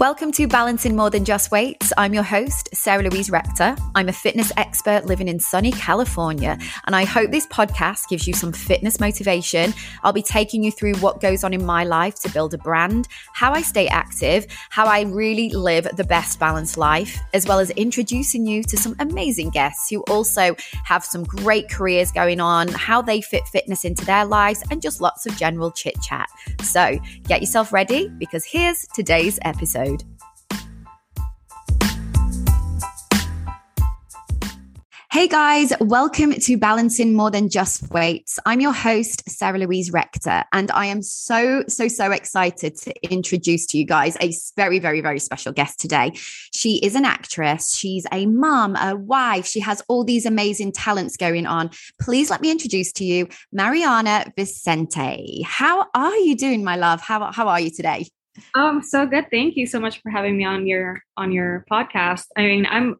Welcome to Balancing More Than Just Weights. I'm your host, Sarah Louise Rector. I'm a fitness expert living in sunny California, and I hope this podcast gives you some fitness motivation. I'll be taking you through what goes on in my life to build a brand, how I stay active, how I really live the best balanced life, as well as introducing you to some amazing guests who also have some great careers going on, how they fit fitness into their lives, and just lots of general chit chat. So get yourself ready because here's today's episode. Hey guys, welcome to Balancing More Than Just Weights. I'm your host, Sarah Louise Rector, and I am so, so, so excited to introduce to you guys a very, very, very special guest today. She is an actress, she's a mom, a wife, she has all these amazing talents going on. Please let me introduce to you Mariana Vicente. How are you doing, my love? How, how are you today? Um, so good. Thank you so much for having me on your on your podcast. I mean, I'm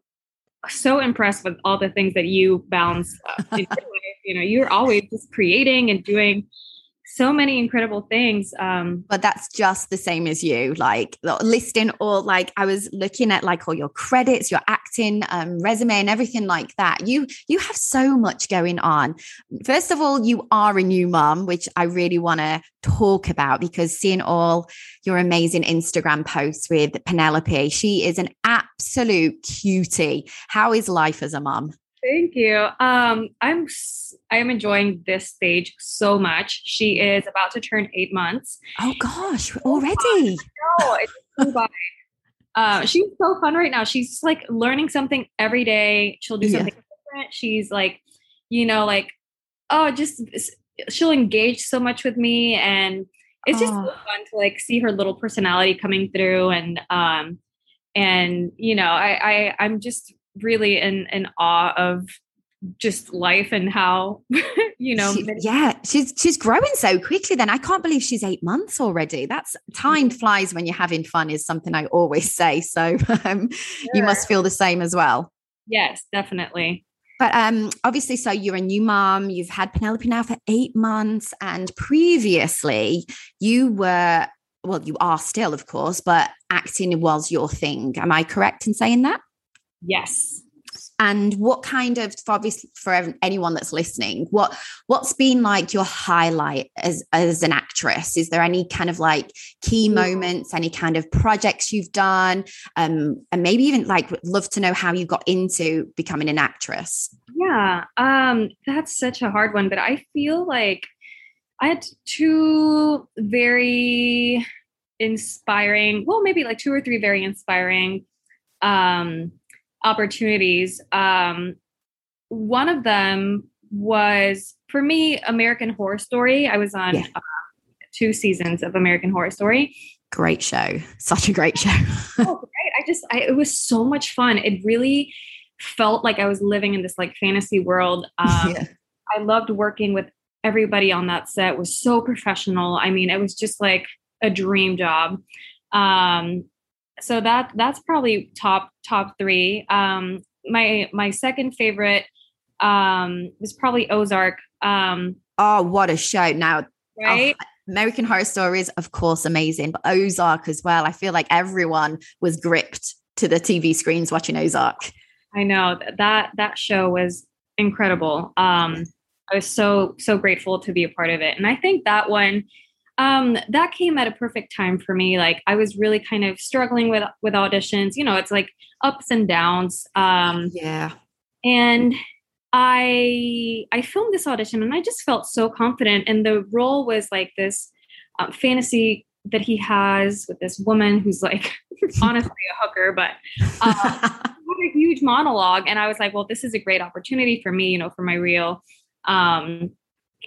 so impressed with all the things that you balance. Uh, you know, you're always just creating and doing so many incredible things um but that's just the same as you like listing all like i was looking at like all your credits your acting um, resume and everything like that. You you have so much going on. First of all you are a new mom which i really want to talk about because seeing all your amazing instagram posts with penelope she is an absolute cutie. How is life as a mom Thank you. Um, I'm I am enjoying this stage so much. She is about to turn eight months. Oh gosh, already? No, it's so uh, she's so fun right now. She's like learning something every day. She'll do something yeah. different. She's like, you know, like oh, just she'll engage so much with me, and it's just oh. so fun to like see her little personality coming through, and um, and you know, I, I I'm just really in in awe of just life and how you know she, yeah she's she's growing so quickly then. I can't believe she's eight months already. That's time flies when you're having fun is something i always say. So um, sure. you must feel the same as well. Yes definitely. But um obviously so you're a new mom you've had penelope now for eight months and previously you were well you are still of course but acting was your thing. Am i correct in saying that Yes. And what kind of, for obviously for anyone that's listening, what what's been like your highlight as as an actress? Is there any kind of like key moments, any kind of projects you've done, um, and maybe even like love to know how you got into becoming an actress? Yeah, um, that's such a hard one, but I feel like I had two very inspiring, well, maybe like two or three very inspiring um opportunities. Um, one of them was for me American Horror Story. I was on yeah. uh, two seasons of American Horror Story. Great show, such a great show. oh, great! I just, I, it was so much fun. It really felt like I was living in this like fantasy world. Um, yeah. I loved working with everybody on that set. It was so professional. I mean, it was just like a dream job. Um, so that that's probably top top three. Um, my my second favorite um, was probably Ozark. Um, oh, what a show! Now, right. Oh, American Horror Stories, of course, amazing, but Ozark as well. I feel like everyone was gripped to the TV screens watching Ozark. I know that that show was incredible. Um, I was so so grateful to be a part of it, and I think that one um, that came at a perfect time for me. Like I was really kind of struggling with with auditions. You know, it's like ups and downs. Um, yeah. And I I filmed this audition and I just felt so confident. And the role was like this uh, fantasy that he has with this woman who's like honestly a hooker, but uh, a huge monologue. And I was like, well, this is a great opportunity for me, you know, for my reel. Um,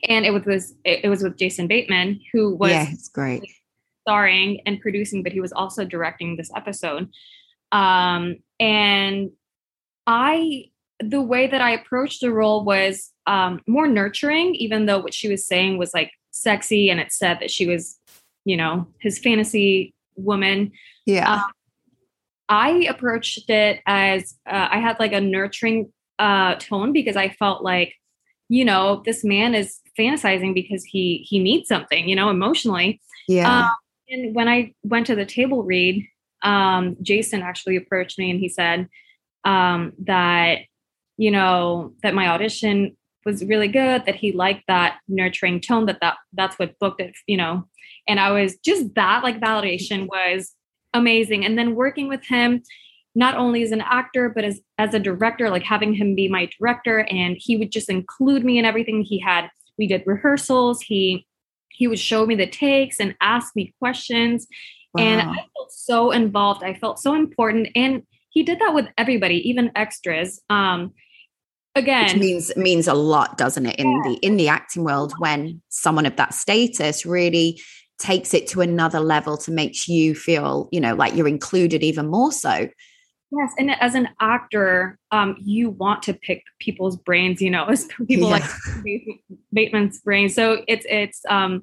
and it was it was with Jason Bateman, who was yeah, it's great starring and producing, but he was also directing this episode. Um, and I, the way that I approached the role was um, more nurturing, even though what she was saying was like sexy, and it said that she was, you know, his fantasy woman. Yeah. Um, I approached it as uh, I had like a nurturing uh, tone because I felt like, you know, this man is fantasizing because he he needs something, you know, emotionally. Yeah. Um, and when I went to the table read, um, Jason actually approached me and he said um, that you know that my audition was really good that he liked that nurturing tone that that that's what booked it you know and i was just that like validation was amazing and then working with him not only as an actor but as as a director like having him be my director and he would just include me in everything he had we did rehearsals. He he would show me the takes and ask me questions. Wow. and i felt so involved. I felt so important. And he did that with everybody even extras. Um again Which means means a lot doesn't it in yeah. the in the acting world when someone of that status really takes it to another level to make you feel you know like you're included even more so yes and as an actor um you want to pick people's brains you know as people yeah. like bateman's brain so it's it's um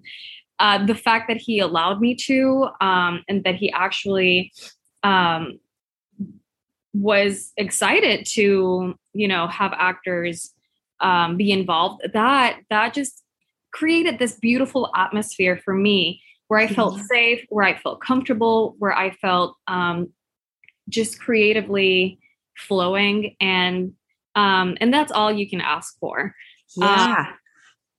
uh the fact that he allowed me to um and that he actually um was excited to you know have actors um, be involved that that just created this beautiful atmosphere for me where i felt safe where i felt comfortable where i felt um, just creatively flowing and um, and that's all you can ask for yeah um,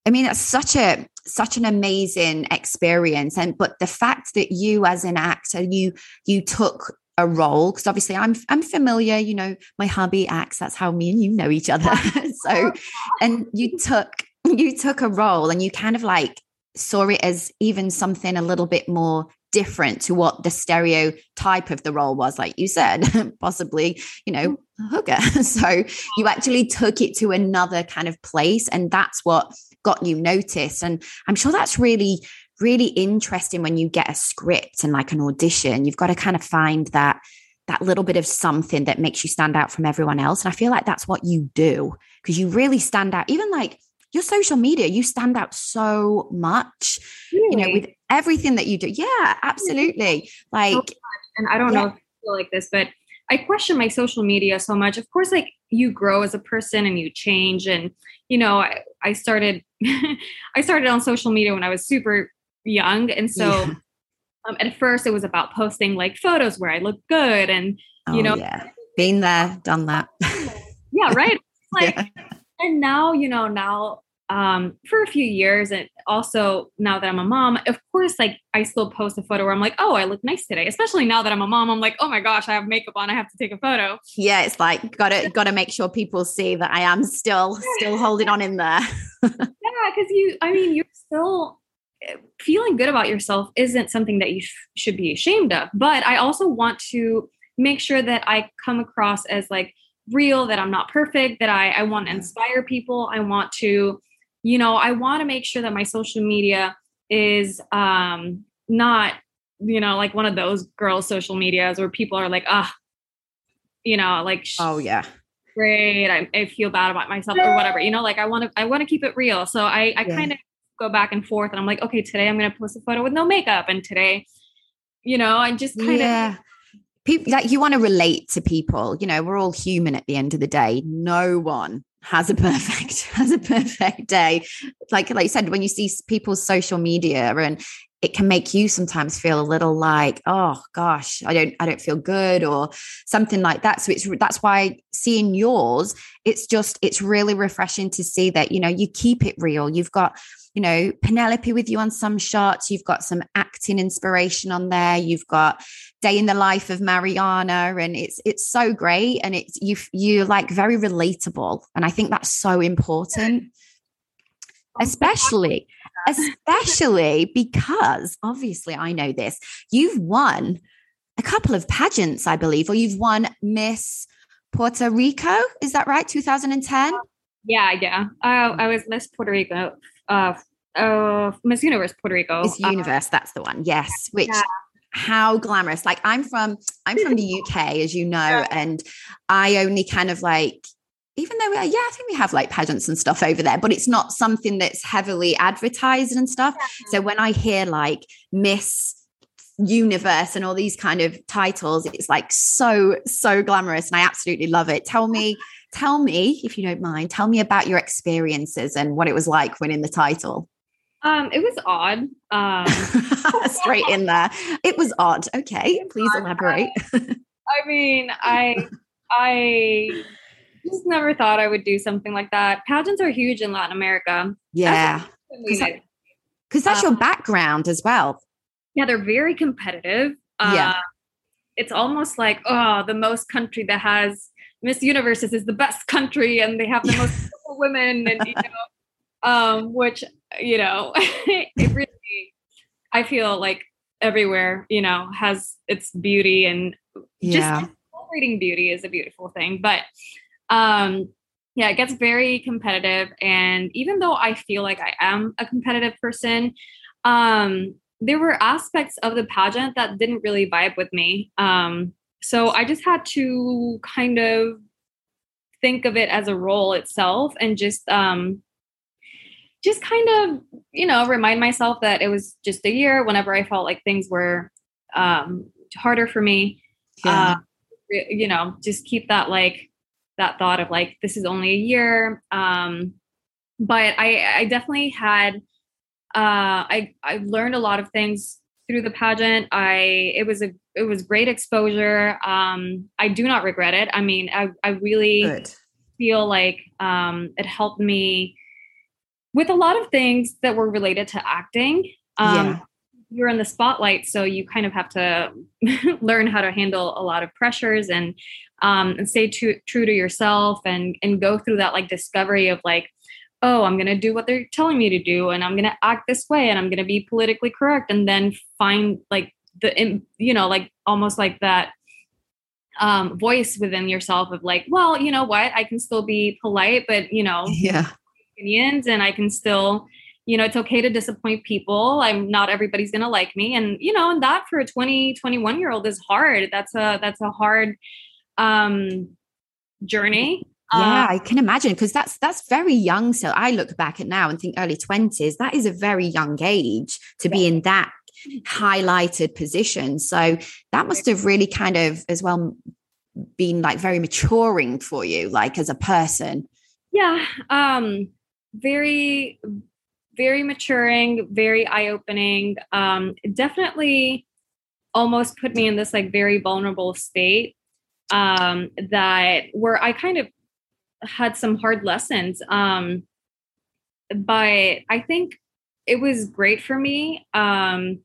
i mean it's such a such an amazing experience and but the fact that you as an actor you you took a role because obviously I'm I'm familiar, you know, my hubby acts. That's how me and you know each other. so, and you took you took a role and you kind of like saw it as even something a little bit more different to what the stereotype of the role was, like you said, possibly, you know, hooker. so you actually took it to another kind of place, and that's what got you noticed. And I'm sure that's really really interesting when you get a script and like an audition. You've got to kind of find that that little bit of something that makes you stand out from everyone else. And I feel like that's what you do because you really stand out. Even like your social media, you stand out so much, really? you know, with everything that you do. Yeah, absolutely. Like, and I don't yeah. know if you feel like this, but I question my social media so much. Of course, like you grow as a person and you change. And, you know, I, I started, I started on social media when I was super young. And so yeah. um, at first it was about posting like photos where I look good and, you oh, know, yeah. been there, done that. yeah, right. Like, yeah. and now, you know, now um, for a few years, and also now that I'm a mom, of course, like I still post a photo where I'm like, oh, I look nice today. Especially now that I'm a mom, I'm like, oh my gosh, I have makeup on, I have to take a photo. Yeah, it's like gotta gotta make sure people see that I am still still holding on in there. yeah, because you, I mean, you're still feeling good about yourself isn't something that you sh- should be ashamed of. But I also want to make sure that I come across as like real, that I'm not perfect, that I, I want to inspire people. I want to, you know, I want to make sure that my social media is um, not, you know, like one of those girls' social medias where people are like, ah, you know, like, oh, yeah. Great. I, I feel bad about myself or whatever, you know, like I want to, I want to keep it real. So I, I yeah. kind of go back and forth and I'm like, okay, today I'm going to post a photo with no makeup. And today, you know, I just kind yeah. of. People like you want to relate to people, you know, we're all human at the end of the day. No one has a perfect has a perfect day. Like like you said when you see people's social media and it can make you sometimes feel a little like oh gosh i don't i don't feel good or something like that. So it's that's why seeing yours it's just it's really refreshing to see that you know you keep it real. You've got you know, Penelope with you on some shots. You've got some acting inspiration on there. You've got day in the life of Mariana, and it's it's so great. And it's you you're like very relatable, and I think that's so important, especially especially because obviously I know this. You've won a couple of pageants, I believe, or you've won Miss Puerto Rico. Is that right? 2010. Yeah, yeah. Uh, I was Miss Puerto Rico uh, uh, Miss Universe Puerto Rico. Miss uh, Universe, uh, that's the one. Yes, which yeah. how glamorous. Like I'm from I'm from the UK, as you know, yeah. and I only kind of like even though we are, yeah, I think we have like pageants and stuff over there, but it's not something that's heavily advertised and stuff. Yeah. So when I hear like Miss universe and all these kind of titles it's like so so glamorous and i absolutely love it tell me tell me if you don't mind tell me about your experiences and what it was like winning the title Um, it was odd. Um, Straight in there. It was odd. Okay, please elaborate. I mean, I I just never thought I would do something like that. Pageants are huge in Latin America. Yeah. Because that's your um, background as well. Yeah, they're very competitive. Uh, yeah. It's almost like, oh, the most country that has Miss Universes is the best country and they have the most beautiful women and you know, um, which, you know, it really I feel like everywhere, you know, has its beauty and yeah. just celebrating beauty is a beautiful thing. But um yeah, it gets very competitive. And even though I feel like I am a competitive person, um, there were aspects of the pageant that didn't really vibe with me. Um, so I just had to kind of think of it as a role itself and just um, just kind of you know remind myself that it was just a year whenever i felt like things were um, harder for me yeah. uh, you know just keep that like that thought of like this is only a year um, but i i definitely had uh, i i learned a lot of things through the pageant i it was a it was great exposure um, i do not regret it i mean i i really Good. feel like um, it helped me with a lot of things that were related to acting. Um, yeah. You're in the spotlight, so you kind of have to learn how to handle a lot of pressures and um, and stay true true to yourself and and go through that like discovery of like, oh, I'm gonna do what they're telling me to do, and I'm gonna act this way, and I'm gonna be politically correct, and then find like the you know like almost like that um, voice within yourself of like, well, you know what, I can still be polite, but you know, yeah, opinions and I can still, you know, it's okay to disappoint people. I'm not everybody's to like me. And, you know, and that for a 20, 21 year old is hard. That's a, that's a hard, um, journey. Yeah, I can imagine because that's that's very young. So I look back at now and think early twenties. That is a very young age to yeah. be in that highlighted position. So that must have really kind of as well been like very maturing for you, like as a person. Yeah. Um, very very maturing very eye-opening um definitely almost put me in this like very vulnerable state um that where i kind of had some hard lessons um but i think it was great for me um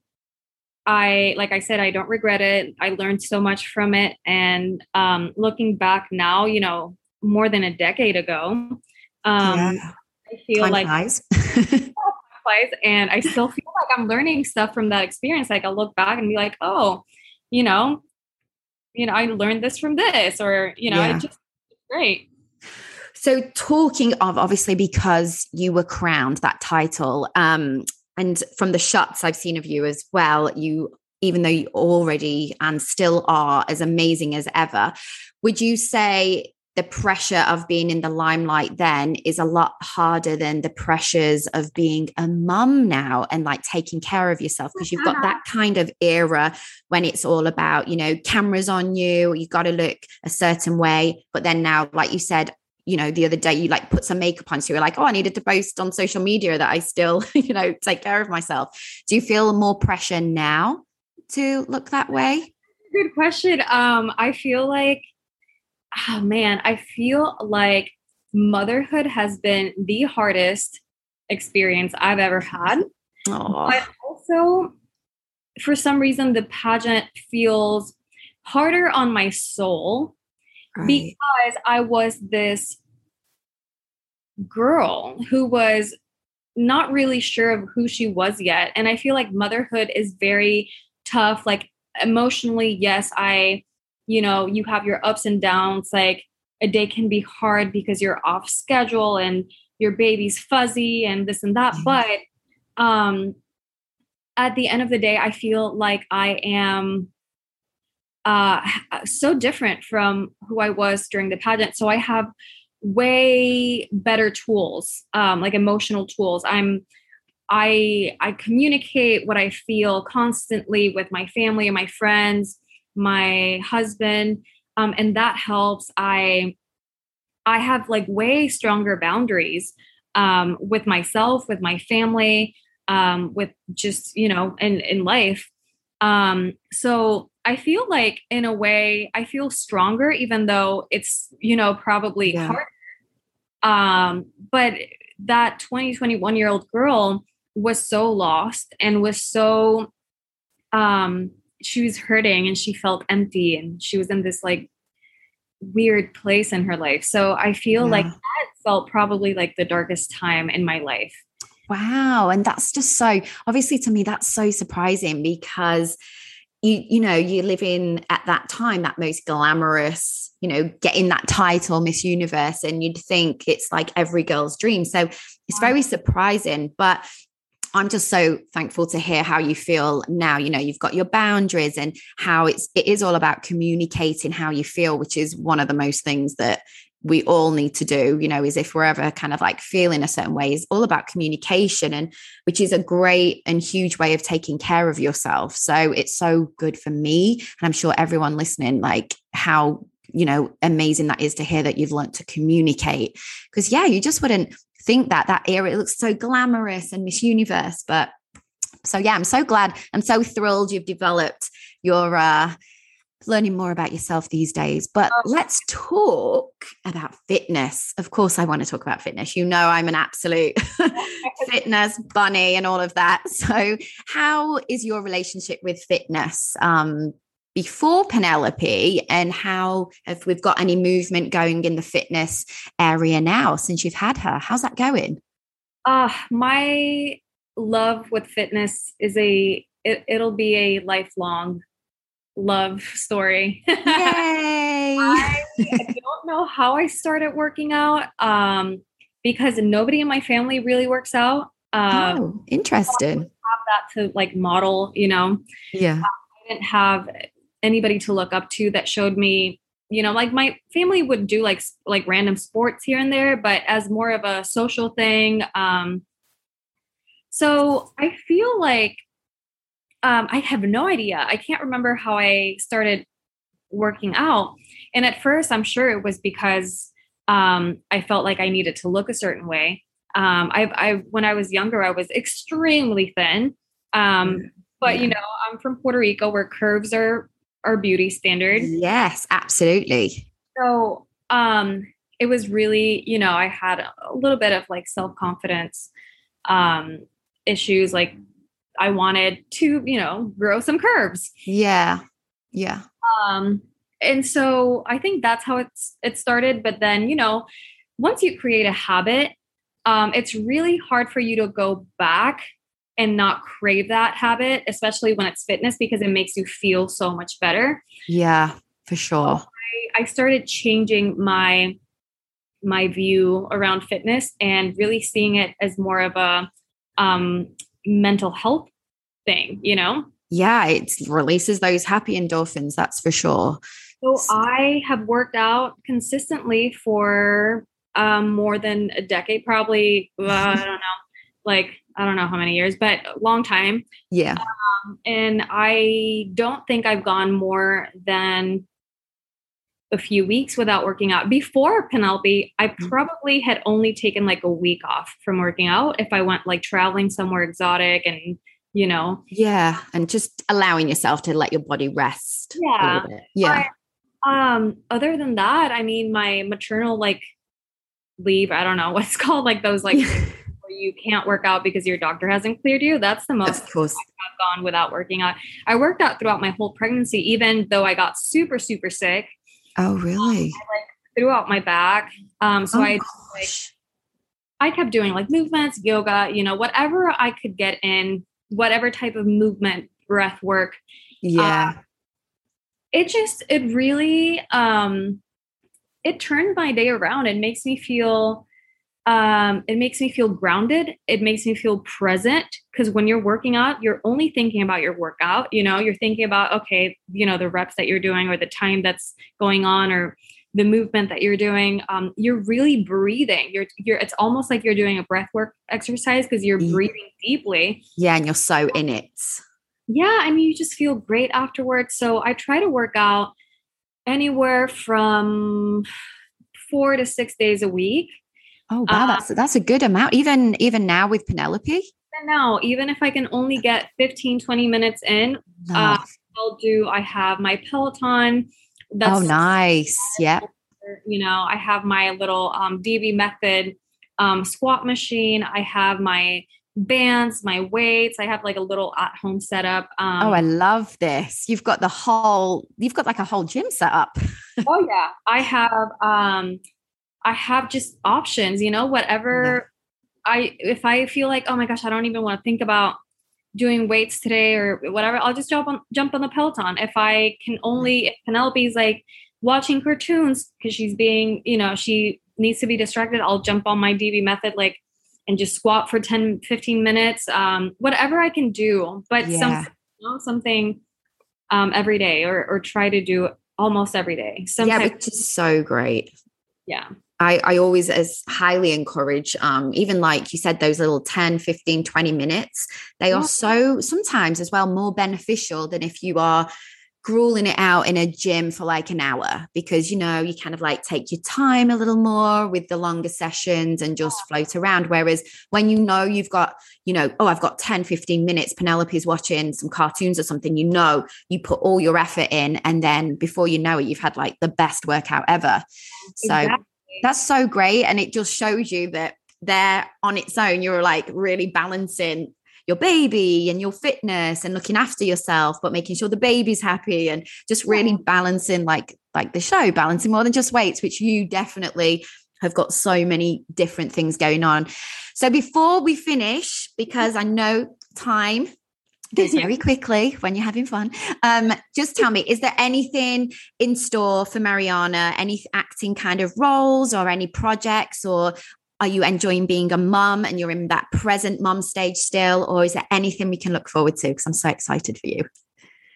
i like i said i don't regret it i learned so much from it and um looking back now you know more than a decade ago um yeah. I feel Time like flies. and I still feel like I'm learning stuff from that experience. Like I'll look back and be like, oh, you know, you know, I learned this from this, or you know, yeah. it just great. So talking of obviously because you were crowned that title, um, and from the shots I've seen of you as well, you even though you already and still are as amazing as ever, would you say the pressure of being in the limelight then is a lot harder than the pressures of being a mum now and like taking care of yourself because you've got that kind of era when it's all about, you know, cameras on you, you've got to look a certain way. But then now, like you said, you know, the other day you like put some makeup on. So you're like, oh, I needed to post on social media that I still, you know, take care of myself. Do you feel more pressure now to look that way? Good question. Um, I feel like oh man, I feel like motherhood has been the hardest experience I've ever had. Aww. But also, for some reason, the pageant feels harder on my soul right. because I was this girl who was not really sure of who she was yet. And I feel like motherhood is very tough. Like emotionally, yes, I you know you have your ups and downs like a day can be hard because you're off schedule and your baby's fuzzy and this and that mm-hmm. but um at the end of the day i feel like i am uh so different from who i was during the pageant. So i have way better tools um like emotional tools. I'm i i communicate what i feel constantly with my family and my friends my husband um, and that helps. I i have like way stronger boundaries um, with myself with my family um, with just you know in in life. Um, so I feel like in a way I feel stronger, even though it's you know probably yeah. hard. Um, but that 20, 21 year old girl was so lost and was so um she was hurting and she felt empty and she was in this like weird place in her life. So I feel yeah. like that felt probably like the darkest time in my life. Wow. And that's just so obviously to me, that's so surprising because you, you know, you live in at that time that most glamorous, you know, getting that title, Miss Universe, and you'd think it's like every girl's dream. So it's very surprising. But I'm just so thankful to hear how you feel now. You know, you've got your boundaries and how it's it is all about communicating how you feel, which is one of the most things that we all need to do, you know, is if we're ever kind of like feeling a certain way, is all about communication and which is a great and huge way of taking care of yourself. So it's so good for me. And I'm sure everyone listening, like how you know amazing that is to hear that you've learned to communicate because yeah you just wouldn't think that that era looks so glamorous and Miss Universe. But so yeah, I'm so glad. I'm so thrilled you've developed your uh learning more about yourself these days. But oh. let's talk about fitness. Of course, I want to talk about fitness. You know, I'm an absolute fitness bunny and all of that. So, how is your relationship with fitness? Um, before Penelope and how if we've got any movement going in the fitness area now since you've had her. How's that going? Uh, my love with fitness is a it, it'll be a lifelong love story. Yay! I don't know how I started working out um, because nobody in my family really works out. Um, oh, interesting. have that to like model, you know. Yeah. I didn't have anybody to look up to that showed me you know like my family would do like like random sports here and there but as more of a social thing um so i feel like um i have no idea. I can't remember how i started working out. And at first i'm sure it was because um i felt like i needed to look a certain way. Um i i when i was younger i was extremely thin. Um but you know i'm from puerto rico where curves are our beauty standard. Yes, absolutely. So um it was really, you know, I had a little bit of like self-confidence um issues like I wanted to, you know, grow some curves. Yeah. Yeah. Um and so I think that's how it's it started but then, you know, once you create a habit, um it's really hard for you to go back and not crave that habit, especially when it's fitness, because it makes you feel so much better. Yeah, for sure. So I, I started changing my my view around fitness and really seeing it as more of a um, mental health thing, you know? Yeah, it releases those happy endorphins, that's for sure. So I have worked out consistently for um, more than a decade, probably, uh, I don't know, like I don't know how many years, but long time. Yeah. Um, and I don't think I've gone more than a few weeks without working out. Before Penelope, I mm-hmm. probably had only taken like a week off from working out if I went like traveling somewhere exotic and you know. Yeah, and just allowing yourself to let your body rest. Yeah. Yeah. But, um other than that, I mean my maternal like leave, I don't know what's called like those like you can't work out because your doctor hasn't cleared you. That's the most of course. I've gone without working out. I worked out throughout my whole pregnancy, even though I got super, super sick. Oh, really? Um, I, like threw out my back. Um, so oh, I like I kept doing like movements, yoga, you know, whatever I could get in, whatever type of movement, breath work. Yeah. Uh, it just it really um it turned my day around. It makes me feel um, it makes me feel grounded. It makes me feel present because when you're working out, you're only thinking about your workout. You know, you're thinking about, okay, you know, the reps that you're doing or the time that's going on or the movement that you're doing. Um, you're really breathing. You're, you're, it's almost like you're doing a breath work exercise because you're breathing deeply. Yeah. And you're so in it. Yeah. I mean, you just feel great afterwards. So I try to work out anywhere from four to six days a week Oh wow, uh, that's that's a good amount. Even even now with Penelope. now, even if I can only get 15, 20 minutes in, uh, I'll do, I have my Peloton. That's oh, nice. Yeah. You know, I have my little um, DB method um, squat machine. I have my bands, my weights. I have like a little at home setup. Um, oh, I love this. You've got the whole, you've got like a whole gym set up. oh yeah. I have, um, I have just options, you know, whatever yeah. I, if I feel like, oh my gosh, I don't even want to think about doing weights today or whatever, I'll just jump on, jump on the Peloton. If I can only, if Penelope's like watching cartoons because she's being, you know, she needs to be distracted, I'll jump on my DB method, like and just squat for 10 15 minutes um, whatever i can do but yeah. something, you know, something um, every day or, or try to do almost every day Sometimes, yeah which is so great yeah I, I always as highly encourage um, even like you said those little 10 15 20 minutes they yeah. are so sometimes as well more beneficial than if you are grueling it out in a gym for like an hour because you know you kind of like take your time a little more with the longer sessions and just float around whereas when you know you've got you know oh i've got 10 15 minutes penelope's watching some cartoons or something you know you put all your effort in and then before you know it you've had like the best workout ever so exactly. That's so great and it just shows you that there on its own. You're like really balancing your baby and your fitness and looking after yourself but making sure the baby's happy and just really balancing like like the show balancing more than just weights which you definitely have got so many different things going on. So before we finish because i know time goes very quickly when you're having fun. Um, just tell me, is there anything in store for Mariana? Any acting kind of roles or any projects or are you enjoying being a mum and you're in that present mum stage still or is there anything we can look forward to? Because i'm so excited for you.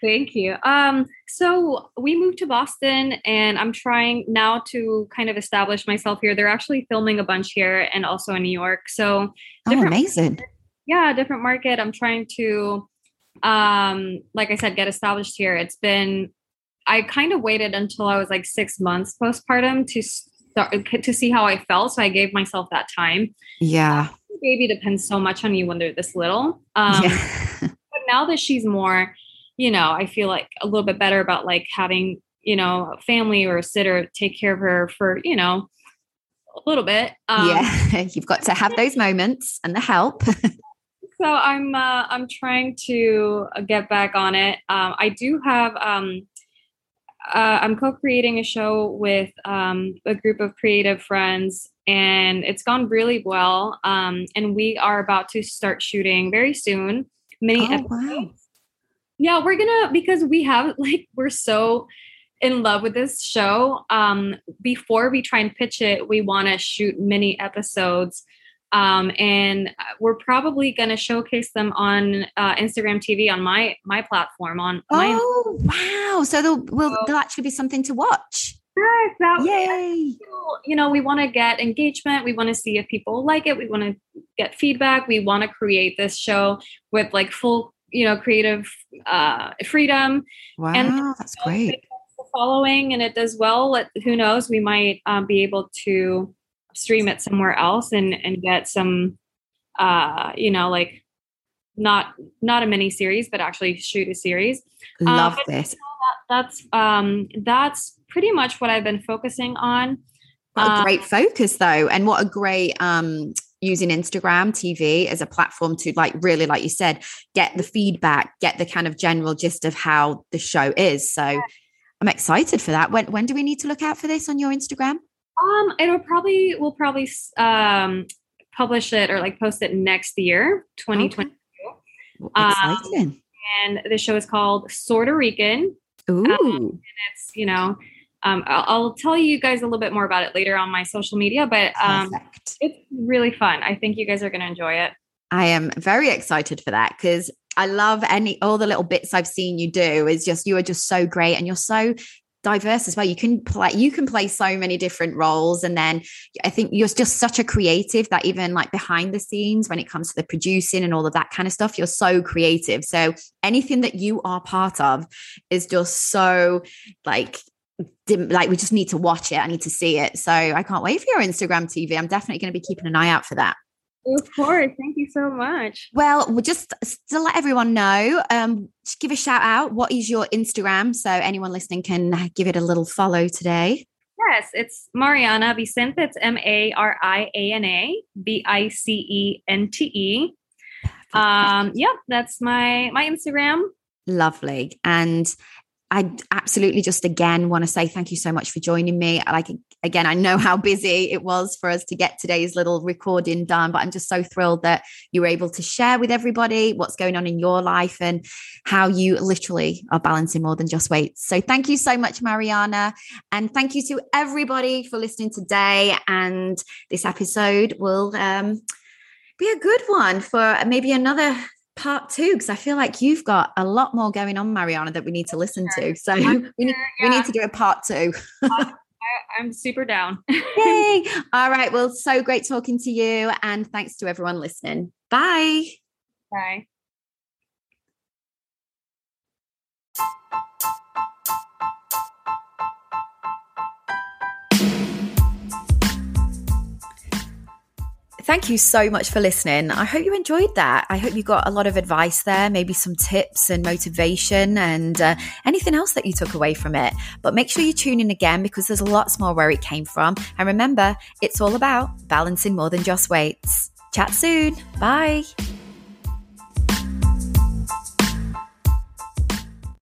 Thank you. Um so we moved to boston and i'm trying now to kind of establish myself here. They're actually filming a bunch here and also in new york. So oh, amazing. Market. yeah different market. I'm trying to um like i said get established here it's been i kind of waited until i was like six months postpartum to start to see how I felt. So I gave myself that time. Yeah. Baby depends so much on you when they're this little. Um, yeah. but now that she's more, you know, I feel like a little bit better about like having, you know, a family or a sitter take care of her for, you know, a little bit. Um, yeah, you've got to have those moments and the help. so I'm uh, I'm trying to get back on it. Um, I do have um, uh, I'm co-creating a show with um, a group of creative friends, and it's gone really well. Um, and we are about to start shooting very soon. Many oh, episodes. Wow. Yeah, we're gonna because we have like we're so in love with this show. Um, before we try and pitch it, we want to shoot many episodes um, and uh, we're probably going to showcase them on uh, Instagram TV on my my platform. On oh my- wow! So there'll will so, there'll actually be something to watch. Yes, that Yay! You know, we want to get engagement. We want to see if people like it. We want to get feedback. We want to create this show with like full, you know, creative uh, freedom. Wow, and that's great. Following and it does well. Who knows? We might um, be able to stream it somewhere else and and get some uh you know like not not a mini series but actually shoot a series. Love uh, this. that, that's um that's pretty much what i've been focusing on. What a um, great focus though and what a great um using instagram tv as a platform to like really like you said get the feedback get the kind of general gist of how the show is. So i'm excited for that. When when do we need to look out for this on your instagram um, it'll probably we'll probably um publish it or like post it next year, 2022. Okay. Um, and the show is called Sorta Rican. Ooh. Um, and it's, you know, um, I'll, I'll, tell you guys a little bit more about it later on my social media, but um, it's really fun. I think you guys are going to enjoy it. I am very excited for that because I love any all the little bits I've seen you do. Is just you are just so great and you're so diverse as well. You can play you can play so many different roles and then i think you're just such a creative that even like behind the scenes when it comes to the producing and all of that kind of stuff you're so creative. So anything that you are part of is just so like like we just need to watch it. I need to see it. So i can't wait for your instagram tv i'm definitely going to be keeping an eye out for that Of course. Thank you so much. Well, we'll just to let everyone know, um, just give a shout out. What is your Instagram? So anyone listening can give it a little follow today. Yes, it's Mariana Vicente. It's M A R I A N A V I C E N T E. Um, yeah, that's my my Instagram. Lovely. And I absolutely just again want to say thank you so much for joining me. Like again, I know how busy it was for us to get today's little recording done, but I'm just so thrilled that you were able to share with everybody what's going on in your life and how you literally are balancing more than just weights. So thank you so much, Mariana. And thank you to everybody for listening today. And this episode will um, be a good one for maybe another part two because I feel like you've got a lot more going on, Mariana, that we need to listen to. So we need, yeah. we need to do a part two. I, I'm super down. Yay! All right. Well, so great talking to you, and thanks to everyone listening. Bye. Bye. Thank you so much for listening. I hope you enjoyed that. I hope you got a lot of advice there, maybe some tips and motivation and uh, anything else that you took away from it. But make sure you tune in again because there's lots more where it came from. And remember, it's all about balancing more than just weights. Chat soon. Bye.